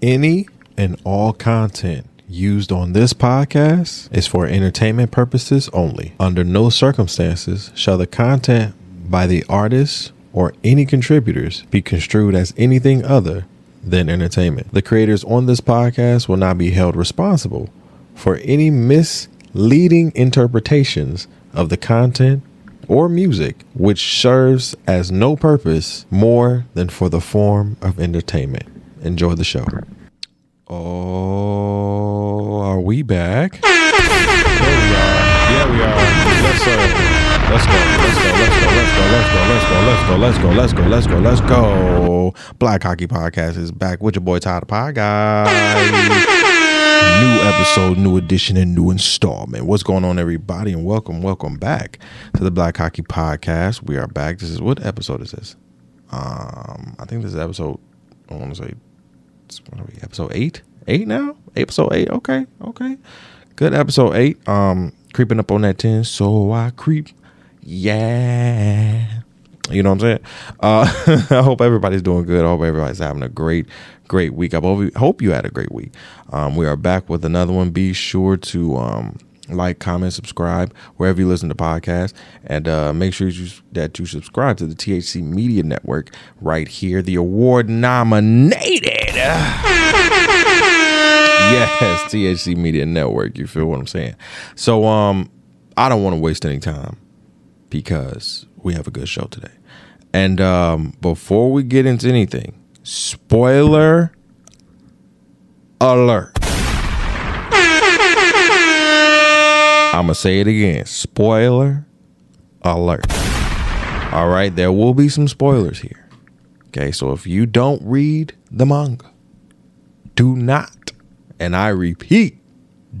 Any and all content used on this podcast is for entertainment purposes only. Under no circumstances shall the content by the artists or any contributors be construed as anything other than entertainment. The creators on this podcast will not be held responsible for any misleading interpretations of the content or music which serves as no purpose more than for the form of entertainment. Enjoy the show. Oh, are we back? There we are. Yeah, we are. Yes, sir. Let's go. Let's go. Let's go. Let's go. Let's go. Let's go. Let's go. Let's go. Let's go. Let's go. Black Haki Podcast is back with your boy Todd Pie Guy. New episode, new edition, and new installment. What's going on, everybody? And welcome, welcome back to the Black Haki Podcast. We are back. This is what episode is this? Um, I think this is episode. I want to say, what are we? Episode eight? Eight now? Episode eight. Okay, okay. Good episode eight. Um, creeping up on that ten. So I creep. Yeah. You know what I'm saying? Uh, I hope everybody's doing good. I hope everybody's having a great, great week. I hope you had a great week. Um, we are back with another one. Be sure to um, like, comment, subscribe wherever you listen to podcasts, and uh, make sure you, that you subscribe to the THC Media Network right here, the award nominated. yes, THC Media Network. You feel what I'm saying? So, um, I don't want to waste any time because we have a good show today. And um, before we get into anything, spoiler alert. I'm going to say it again. Spoiler alert. All right, there will be some spoilers here. Okay, so if you don't read the manga, do not, and I repeat,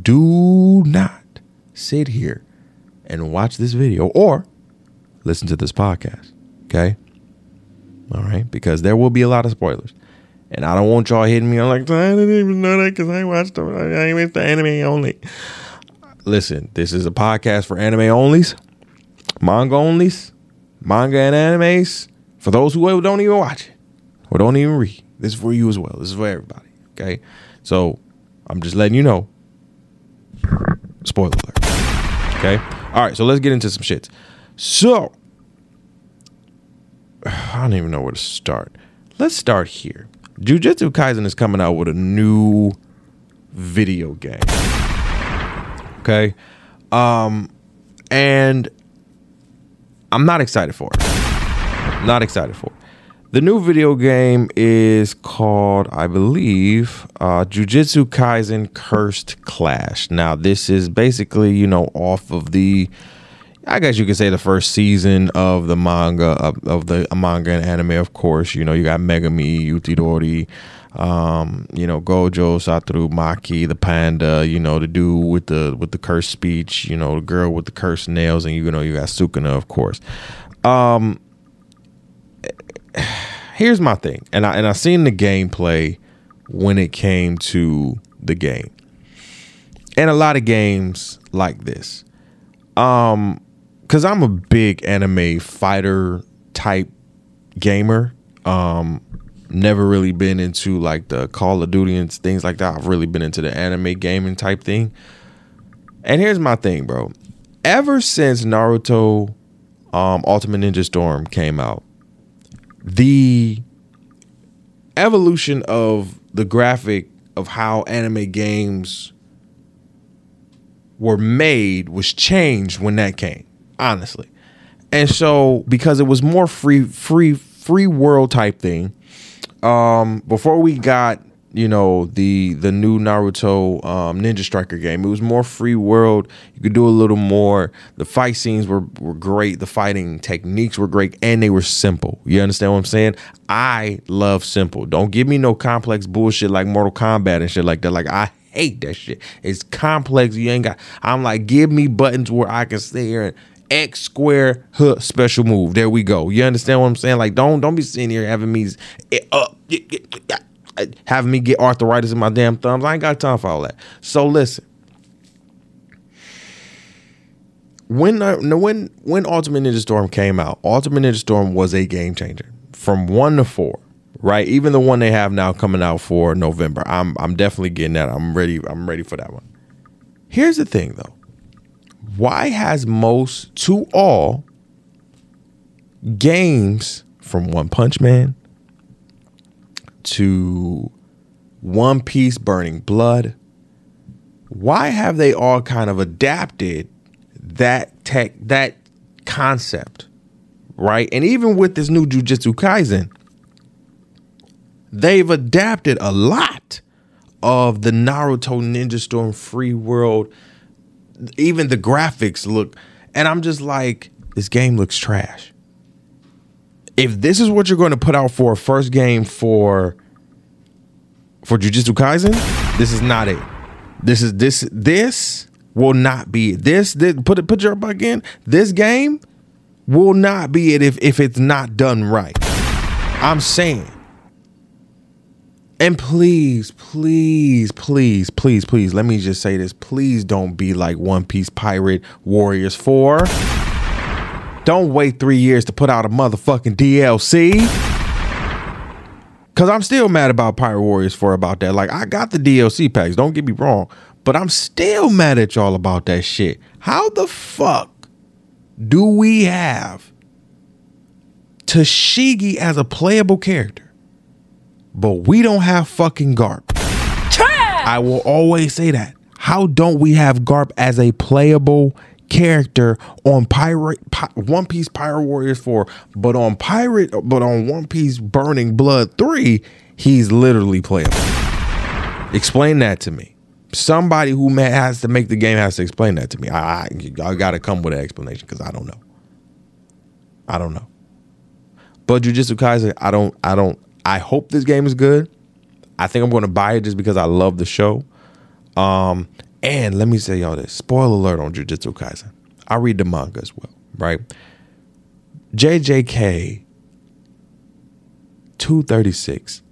do not sit here and watch this video or listen to this podcast. Okay. All right. Because there will be a lot of spoilers. And I don't want y'all hitting me. I'm like, I didn't even know that because I watched them. I the anime only. Listen, this is a podcast for anime onlys, manga onlys, manga and animes. For those who don't even watch it or don't even read, this is for you as well. This is for everybody. Okay. So I'm just letting you know. Spoiler alert. Okay. All right. So let's get into some shits. So I don't even know where to start. Let's start here. Jujutsu Kaisen is coming out with a new video game. Okay. Um and I'm not excited for it. Not excited for it. The new video game is called, I believe, uh, Jujutsu Kaisen Cursed Clash. Now, this is basically, you know, off of the I guess you could say the first season of the manga of, of the manga and anime. Of course, you know you got Megumi, Itadori, um, you know Gojo, Satoru, Maki, the panda. You know the dude with the with the cursed speech. You know the girl with the cursed nails, and you know you got Sukuna, of course. Um, here's my thing, and I and I seen the gameplay when it came to the game, and a lot of games like this. Um, because I'm a big anime fighter type gamer. Um, never really been into like the Call of Duty and things like that. I've really been into the anime gaming type thing. And here's my thing, bro. Ever since Naruto um, Ultimate Ninja Storm came out, the evolution of the graphic of how anime games were made was changed when that came honestly. And so because it was more free free free world type thing, um, before we got you know the the new Naruto um, Ninja Striker game. It was more free world. You could do a little more. The fight scenes were were great. The fighting techniques were great, and they were simple. You understand what I'm saying? I love simple. Don't give me no complex bullshit like Mortal Kombat and shit like that. Like I hate that shit. It's complex. You ain't got. I'm like, give me buttons where I can sit here and X square hook special move. There we go. You understand what I'm saying? Like, don't don't be sitting here having me up, uh, having me get arthritis in my damn thumbs. I ain't got time for all that. So listen. When uh, when when Ultimate Ninja Storm came out, Ultimate Ninja Storm was a game changer from one to four. right? Even the one they have now coming out for November. I'm I'm definitely getting that. I'm ready. I'm ready for that one. Here's the thing though. Why has most to all games from One Punch Man to One Piece Burning Blood, why have they all kind of adapted that tech that concept? Right? And even with this new Jujutsu Kaisen, they've adapted a lot of the Naruto Ninja Storm free world. Even the graphics look, and I'm just like, this game looks trash. If this is what you're going to put out for a first game for for Jujutsu Kaisen, this is not it. This is this this will not be it. This, this put it put your back in. This game will not be it if if it's not done right. I'm saying and please, please, please, please, please, let me just say this. Please don't be like One Piece Pirate Warriors 4. Don't wait three years to put out a motherfucking DLC. Cause I'm still mad about Pirate Warriors 4 about that. Like, I got the DLC packs, don't get me wrong. But I'm still mad at y'all about that shit. How the fuck do we have Tashigi as a playable character? but we don't have fucking Garp. Trash! I will always say that. How don't we have Garp as a playable character on Pirate Pi- One Piece Pirate Warriors 4, but on Pirate but on One Piece Burning Blood 3, he's literally playable. Explain that to me. Somebody who has to make the game has to explain that to me. I, I, I got to come with an explanation because I don't know. I don't know. But Jujutsu Kaisen, I don't, I don't, I hope this game is good. I think I'm going to buy it just because I love the show. Um, and let me say y'all this: spoiler alert on Jujutsu Kaisen. I read the manga as well, right? JJK 236,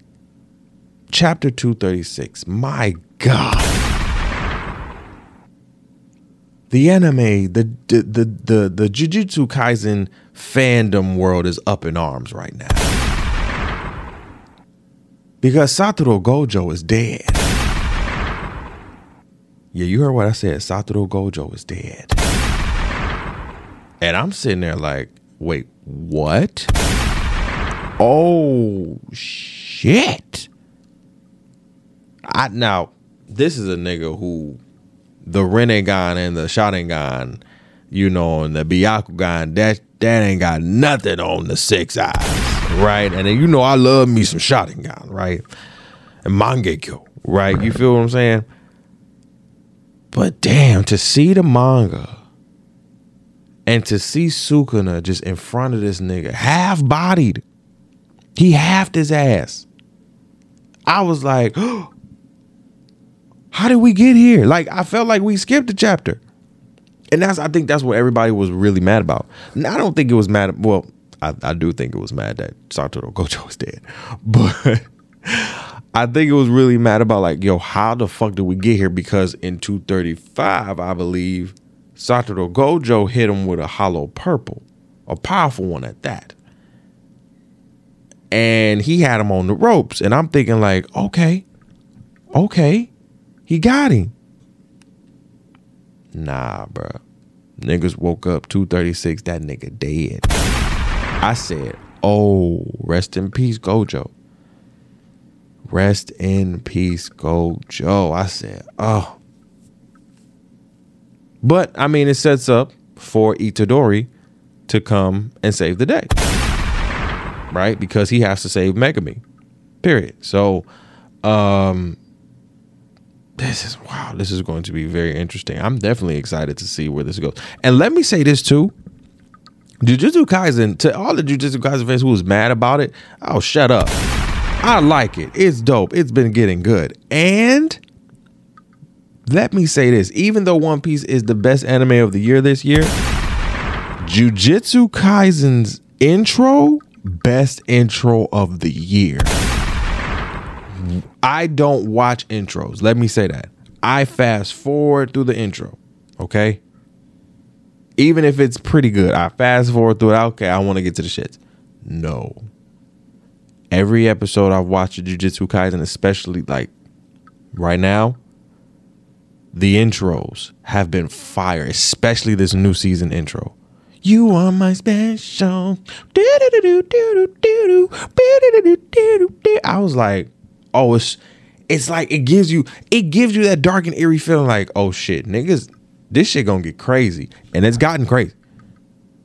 chapter 236. My God. The anime, the the the the, the Jujutsu Kaisen fandom world is up in arms right now. Because Satoru Gojo is dead. Yeah, you heard what I said. Satoru Gojo is dead. And I'm sitting there like, wait, what? Oh shit. I now this is a nigga who the Rinnegan and the Sharingan, you know, and the Byakugan, that that ain't got nothing on the six eyes right? And then you know I love me some Sharingan, right? And Mangekyo, right? You feel what I'm saying? But damn, to see the manga and to see Sukuna just in front of this nigga, half bodied, he halved his ass. I was like, how did we get here? Like, I felt like we skipped a chapter. And that's, I think that's what everybody was really mad about. And I don't think it was mad. Well, I, I do think it was mad that Satoru Gojo was dead, but I think it was really mad about like, yo, how the fuck did we get here? Because in 235, I believe Satoru Gojo hit him with a hollow purple, a powerful one at that. And he had him on the ropes. And I'm thinking, like, okay, okay, he got him. Nah, bro. Niggas woke up 236, that nigga dead. I said, "Oh, rest in peace, Gojo." Rest in peace, Gojo. I said, "Oh." But I mean, it sets up for Itadori to come and save the day, right? Because he has to save Megumi, Period. So, um, this is wow. This is going to be very interesting. I'm definitely excited to see where this goes. And let me say this too. Jujutsu Kaisen, to all the Jujutsu Kaisen fans who was mad about it, oh, shut up. I like it. It's dope. It's been getting good. And let me say this even though One Piece is the best anime of the year this year, Jujutsu Kaisen's intro, best intro of the year. I don't watch intros. Let me say that. I fast forward through the intro. Okay even if it's pretty good, I fast forward through it. Okay, I want to get to the shits. No. Every episode I've watched of Jujutsu Kaisen, especially like right now, the intros have been fire, especially this new season intro. You are my special. I was like, oh, it's it's like it gives you it gives you that dark and eerie feeling like, oh shit, niggas, this shit gonna get crazy. And it's gotten crazy.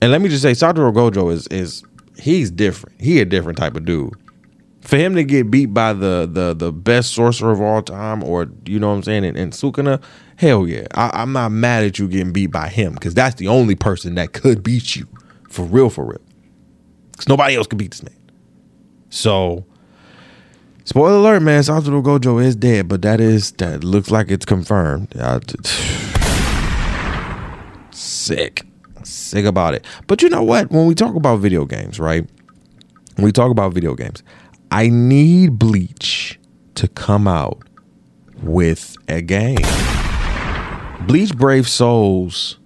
And let me just say, Satoru Gojo is is he's different. He a different type of dude. For him to get beat by the the the best sorcerer of all time, or you know what I'm saying, and, and Sukuna, hell yeah. I, I'm not mad at you getting beat by him because that's the only person that could beat you. For real, for real. Because nobody else could beat this man. So Spoiler alert, man. Satoru Gojo is dead, but that is that looks like it's confirmed. sick, sick about it. But you know what? When we talk about video games, right? When we talk about video games, I need Bleach to come out with a game. Bleach Brave Souls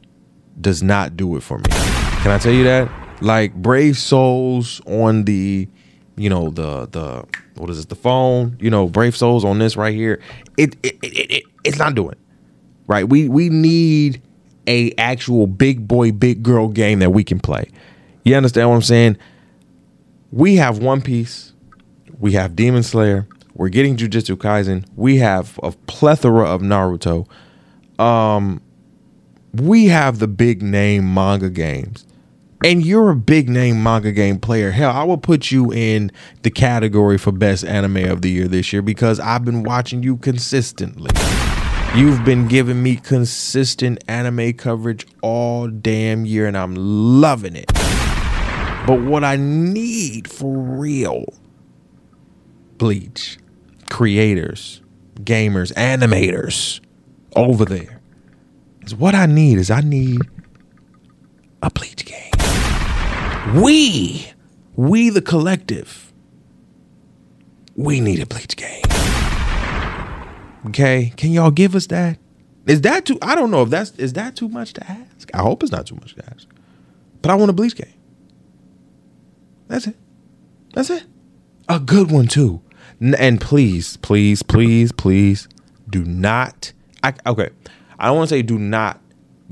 does not do it for me. Can I tell you that? Like Brave Souls on the, you know, the the what is it, the phone, you know, Brave Souls on this right here. It it, it, it it's not doing. Right? We we need a actual big boy, big girl game that we can play. You understand what I'm saying? We have One Piece, we have Demon Slayer, we're getting Jujutsu Kaisen, we have a plethora of Naruto. Um we have the big name manga games and you're a big name manga game player. Hell, I will put you in the category for best anime of the year this year because I've been watching you consistently. You've been giving me consistent anime coverage all damn year and I'm loving it. But what I need for real Bleach, creators, gamers, animators over there is what I need is I need a Bleach game. We, we the collective, we need a Bleach game. Okay, can y'all give us that? Is that too? I don't know if that's is that too much to ask. I hope it's not too much to ask. But I want a Bleach game. That's it. That's it. A good one too. And please, please, please, please, do not. I, okay, I don't want to say do not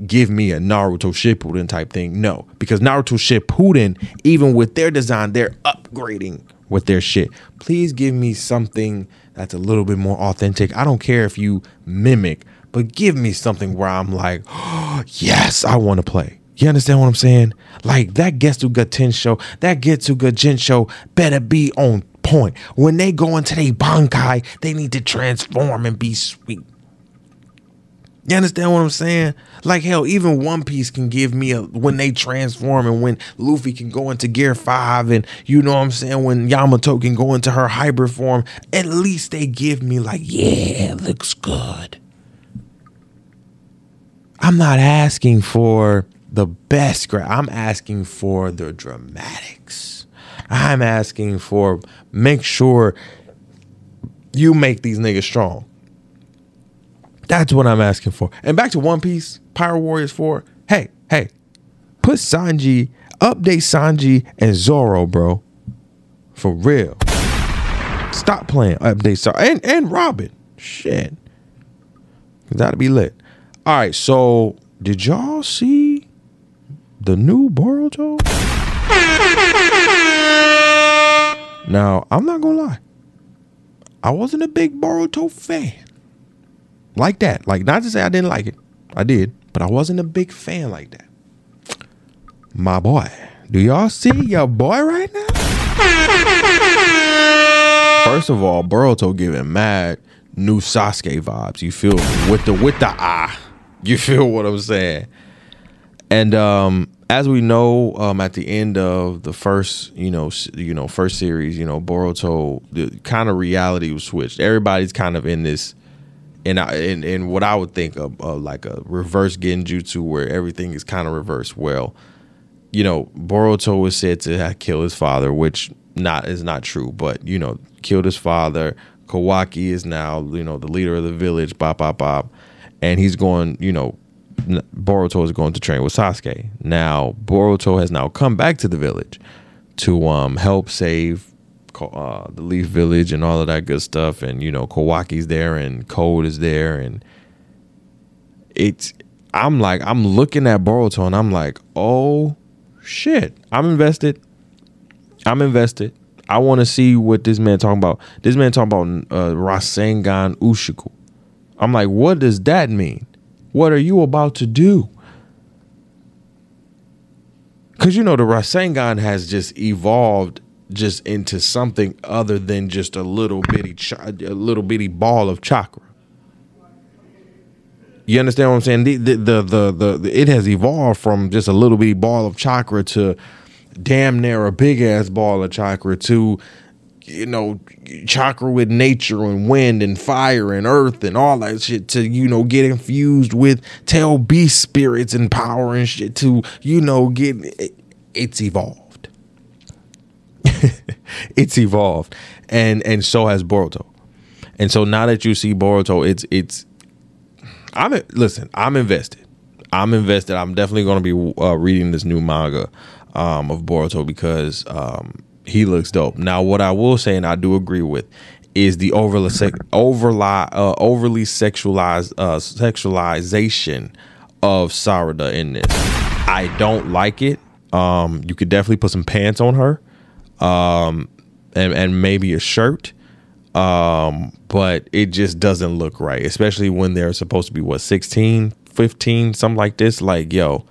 give me a Naruto Shippuden type thing. No, because Naruto Shippuden, even with their design, they're upgrading with their shit. Please give me something that's a little bit more authentic. I don't care if you mimic, but give me something where I'm like, oh, yes, I want to play. You understand what I'm saying? Like that Getsu ga Tensho, that Getsu ga Tensho better be on point. When they go into their Bankai, they need to transform and be sweet. You understand what I'm saying? Like hell, even One Piece can give me a when they transform and when Luffy can go into gear five and you know what I'm saying when Yamato can go into her hybrid form. At least they give me like, yeah, it looks good. I'm not asking for the best I'm asking for the dramatics. I'm asking for make sure you make these niggas strong. That's what I'm asking for. And back to One Piece, Pirate Warriors 4. Hey, hey, put Sanji, update Sanji and Zoro, bro. For real. Stop playing update Zoro. And, and Robin. Shit. That'd be lit. All right, so did y'all see the new Boruto? Now, I'm not gonna lie. I wasn't a big Boruto fan like that. Like not to say I didn't like it, I did, but I wasn't a big fan like that. My boy, do y'all see your boy right now? First of all, Boruto giving mad new Sasuke vibes. You feel with the with the ah, you feel what I'm saying? And um, as we know, um, at the end of the first, you know, you know, first series, you know, Boruto, the kind of reality was switched. Everybody's kind of in this and I, and, and what I would think of, of like a reverse genjutsu where everything is kind of reversed. Well, you know, Boruto was said to kill his father, which not is not true, but you know, killed his father. Kawaki is now you know the leader of the village. Bop bop bop, and he's going. You know, Boruto is going to train with Sasuke. Now Boruto has now come back to the village to um help save uh, the Leaf Village and all of that good stuff, and you know Kawaki's there and Code is there, and it's I'm like I'm looking at Boruto and I'm like, oh shit, I'm invested. I'm invested. I want to see what this man talking about. This man talking about uh, Rasengan Uzuhiko. I'm like, what does that mean? What are you about to do? Because you know the Rasengan has just evolved just into something other than just a little bitty, ch- a little bitty ball of chakra. You understand what I'm saying? The the, the the the it has evolved from just a little bitty ball of chakra to damn near a big ass ball of chakra to you know chakra with nature and wind and fire and earth and all that shit to you know get infused with tell beast spirits and power and shit to you know get it, it's evolved. It's evolved. And and so has Boruto. And so now that you see Boruto it's it's I'm listen I'm invested. I'm invested. I'm definitely going to be uh, reading this new manga um, of Boruto because um, he looks dope. Now, what I will say, and I do agree with, is the overly overly uh, overly sexualized uh, sexualization of Sarada in this. I don't like it. Um, you could definitely put some pants on her, um, and and maybe a shirt. Um, but it just doesn't look right, especially when they're supposed to be what 16, 15, something like this. Like, yo,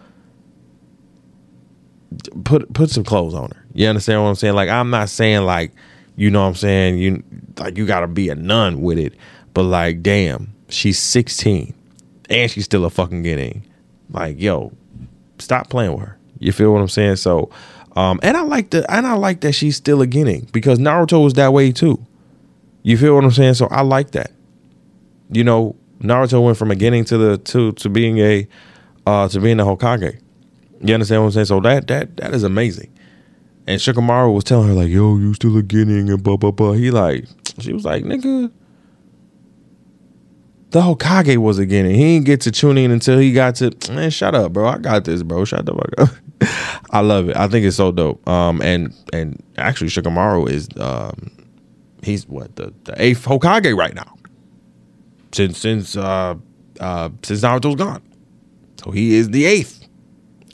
put put some clothes on her. You understand what I'm saying? Like I'm not saying like you know what I'm saying you like you got to be a nun with it, but like damn, she's 16 and she's still a fucking genin. Like yo, stop playing with her. You feel what I'm saying? So um and I like the and I like that she's still a genin because Naruto was that way too. You feel what I'm saying? So I like that. You know, Naruto went from a genin to the to to being a uh to being a Hokage. You understand what I'm saying? So that that that is amazing. And Shikamaru was telling her like, "Yo, you still a genin and blah blah blah." He like, she was like, "Nigga." The Hokage was a genin. He didn't get to Chunin until he got to man. Shut up, bro. I got this, bro. Shut the fuck up. I love it. I think it's so dope. Um, and and actually, Shikamaru is um, he's what the the eighth Hokage right now. Since since uh uh since Naruto's gone, so he is the eighth.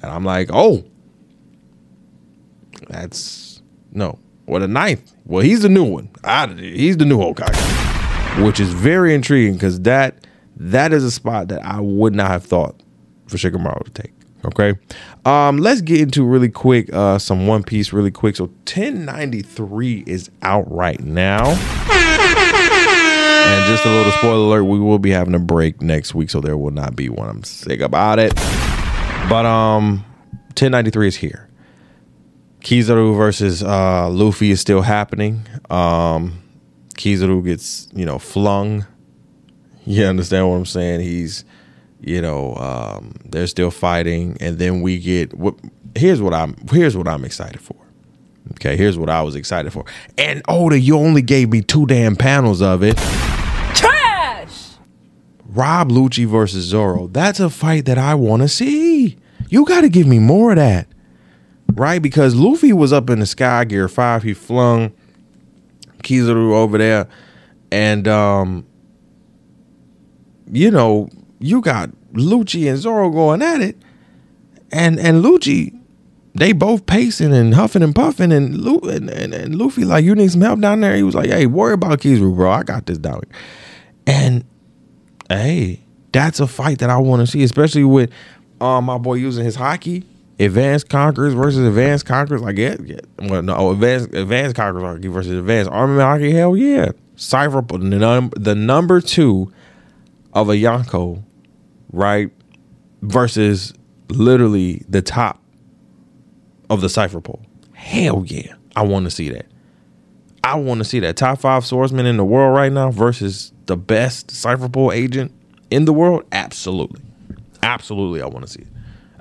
And I'm like, oh, that's no. What a ninth. Well, he's the new one. He's the new Hokage, which is very intriguing because that that is a spot that I would not have thought for Shikamaru to take. Okay, um, let's get into really quick uh, some One Piece really quick. So 1093 is out right now. And just a little spoiler alert, we will be having a break next week, so there will not be one. I'm sick about it. But um, 1093 is here. Kizaru versus uh, Luffy is still happening. Um, Kizaru gets you know flung. You understand what I'm saying? He's you know um, they're still fighting, and then we get what. Here's what I'm. Here's what I'm excited for. Okay, here's what I was excited for. And Oda, you only gave me two damn panels of it. Trash. Rob Lucci versus Zoro. That's a fight that I want to see. You got to give me more of that. Right? Because Luffy was up in the sky, gear five. He flung Kizaru over there. And, um, you know, you got Lucci and Zoro going at it. And, and Lucci, they both pacing and huffing and puffing. And, Lu- and, and, and Luffy, like, you need some help down there? He was like, hey, worry about Kizaru, bro. I got this down. here. And hey, that's a fight that I want to see, especially with um, my boy using his Haki. Advanced Conquerors versus Advanced Conquerors. Like, yeah, yeah. Well, no, Advanced Advanced Conquerors Haki versus Advanced Armament Haki. Hell yeah. Cypher, the, num- the number two of a Yonko, right? Versus literally the top of the Cipher Pol. Hell yeah. I want to see that. I want to see that. Top five swordsman in the world right now versus the best Cipher Pol agent in the world? Absolutely. Absolutely, I want to see it.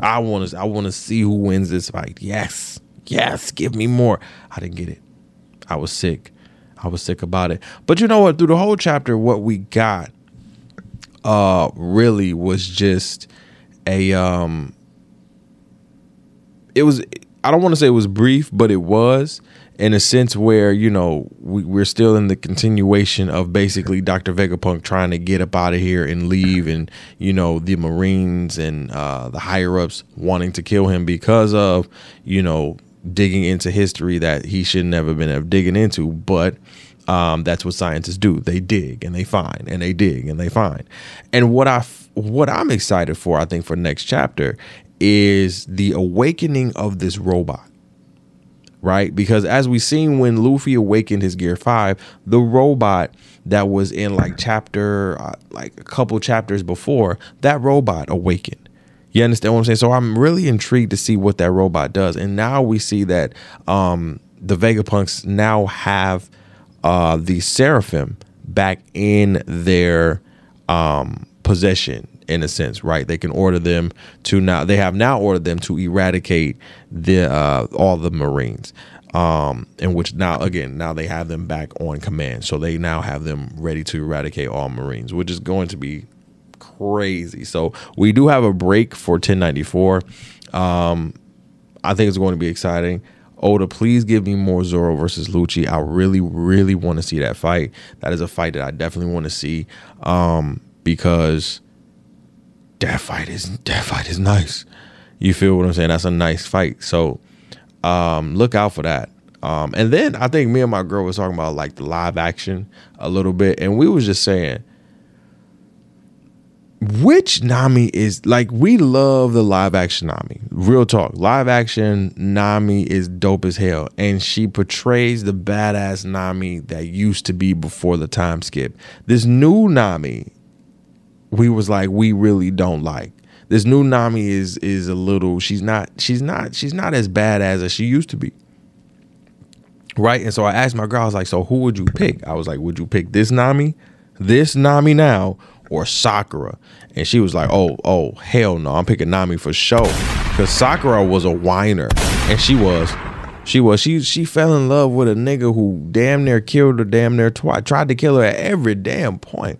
I want to. I want to see who wins this fight. Yes, yes, give me more. I didn't get it. I was sick. I was sick about it. But you know what? Through the whole chapter, what we got, uh, really was just a um. It was. I don't want to say it was brief, but it was. In a sense where you know we, we're still in the continuation of basically Dr. Vegapunk trying to get up out of here and leave, and you know the Marines and uh, the higher ups wanting to kill him because of you know digging into history that he should never have been digging into, but. Um, that's what scientists do. They dig and they find, and they dig and they find. And what I what I'm excited for, I think, for next chapter is the awakening of this robot right? Because as we seen when Luffy awakened his Gear 5, the robot that was in like chapter uh, like a couple chapters before, that robot awakened. You understand what I'm saying? So I'm really intrigued to see what that robot does. And now we see that um the Vegapunks now have uh the Seraphim back in their um possession in a sense, right? They can order them to now. They have now ordered them to eradicate the uh, all the Marines, um, in which now again now they have them back on command. So they now have them ready to eradicate all Marines, which is going to be crazy. So we do have a break for 1094. Um, I think it's going to be exciting. Oda, please give me more Zoro versus Lucci. I really, really want to see that fight. That is a fight that I definitely want to see um, because that fight is that fight is nice. You feel what I'm saying? That's a nice fight. So um, look out for that. Um, and then I think me and my girl was talking about like the live action a little bit, and we was just saying which Nami is like we love the live action Nami. Real talk. Live action Nami is dope as hell. And she portrays the badass Nami that used to be before the time skip. This new Nami we was like we really don't like. This new Nami is is a little she's not she's not she's not as bad as she used to be. Right? And so I asked my girl, I was like, so who would you pick? I was like, would you pick this Nami, this Nami now, or Sakura? And she was like, oh, oh, hell no, I'm picking Nami for sure. Cause Sakura was a whiner. And she was. She was. She she fell in love with a nigga who damn near killed her damn near twice. Tried to kill her at every damn point.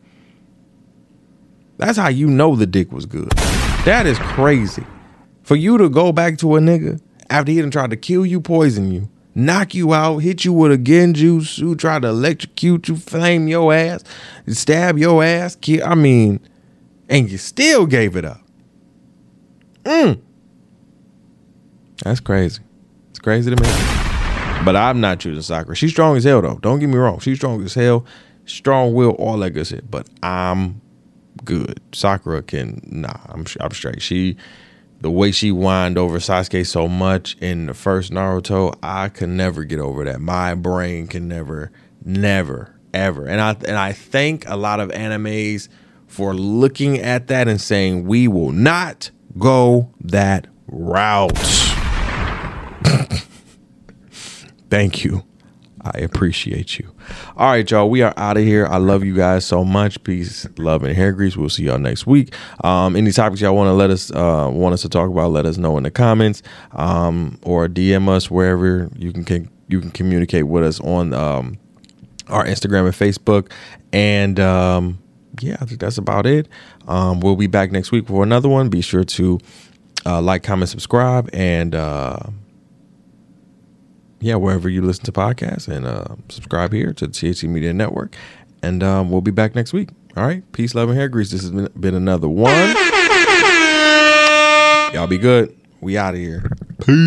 That's how you know the dick was good. That is crazy. For you to go back to a nigga after he done tried to kill you, poison you, knock you out, hit you with a genjutsu, try to electrocute you, flame your ass, stab your ass, kill, I mean, and you still gave it up. Mm. That's crazy. It's crazy to me. But I'm not choosing Sakura. She's strong as hell though. Don't get me wrong. She's strong as hell, strong will, all that good shit. But I'm good. Sakura can nah, I'm I'm straight. She the way she whined over Sasuke so much in the first Naruto, I can never get over that. My brain can never, never, ever. And I and I thank a lot of animes for looking at that and saying we will not go that route. thank you. I appreciate you. All right, y'all. We are out of here. I love you guys so much. Peace, love, and hair grease. We'll see y'all next week. Um, any topics y'all want to let us uh, want us to talk about, let us know in the comments um, or DM us wherever you can, can you can communicate with us on um, our Instagram and Facebook. And um, yeah, I think that's about it. Um, we'll be back next week for another one. Be sure to uh, like, comment, subscribe, and. Uh, yeah, wherever you listen to podcasts and uh, subscribe here to the THC Media Network. And um, we'll be back next week. All right. Peace, love, and hair grease. This has been, been another one. Y'all be good. We out of here. Peace.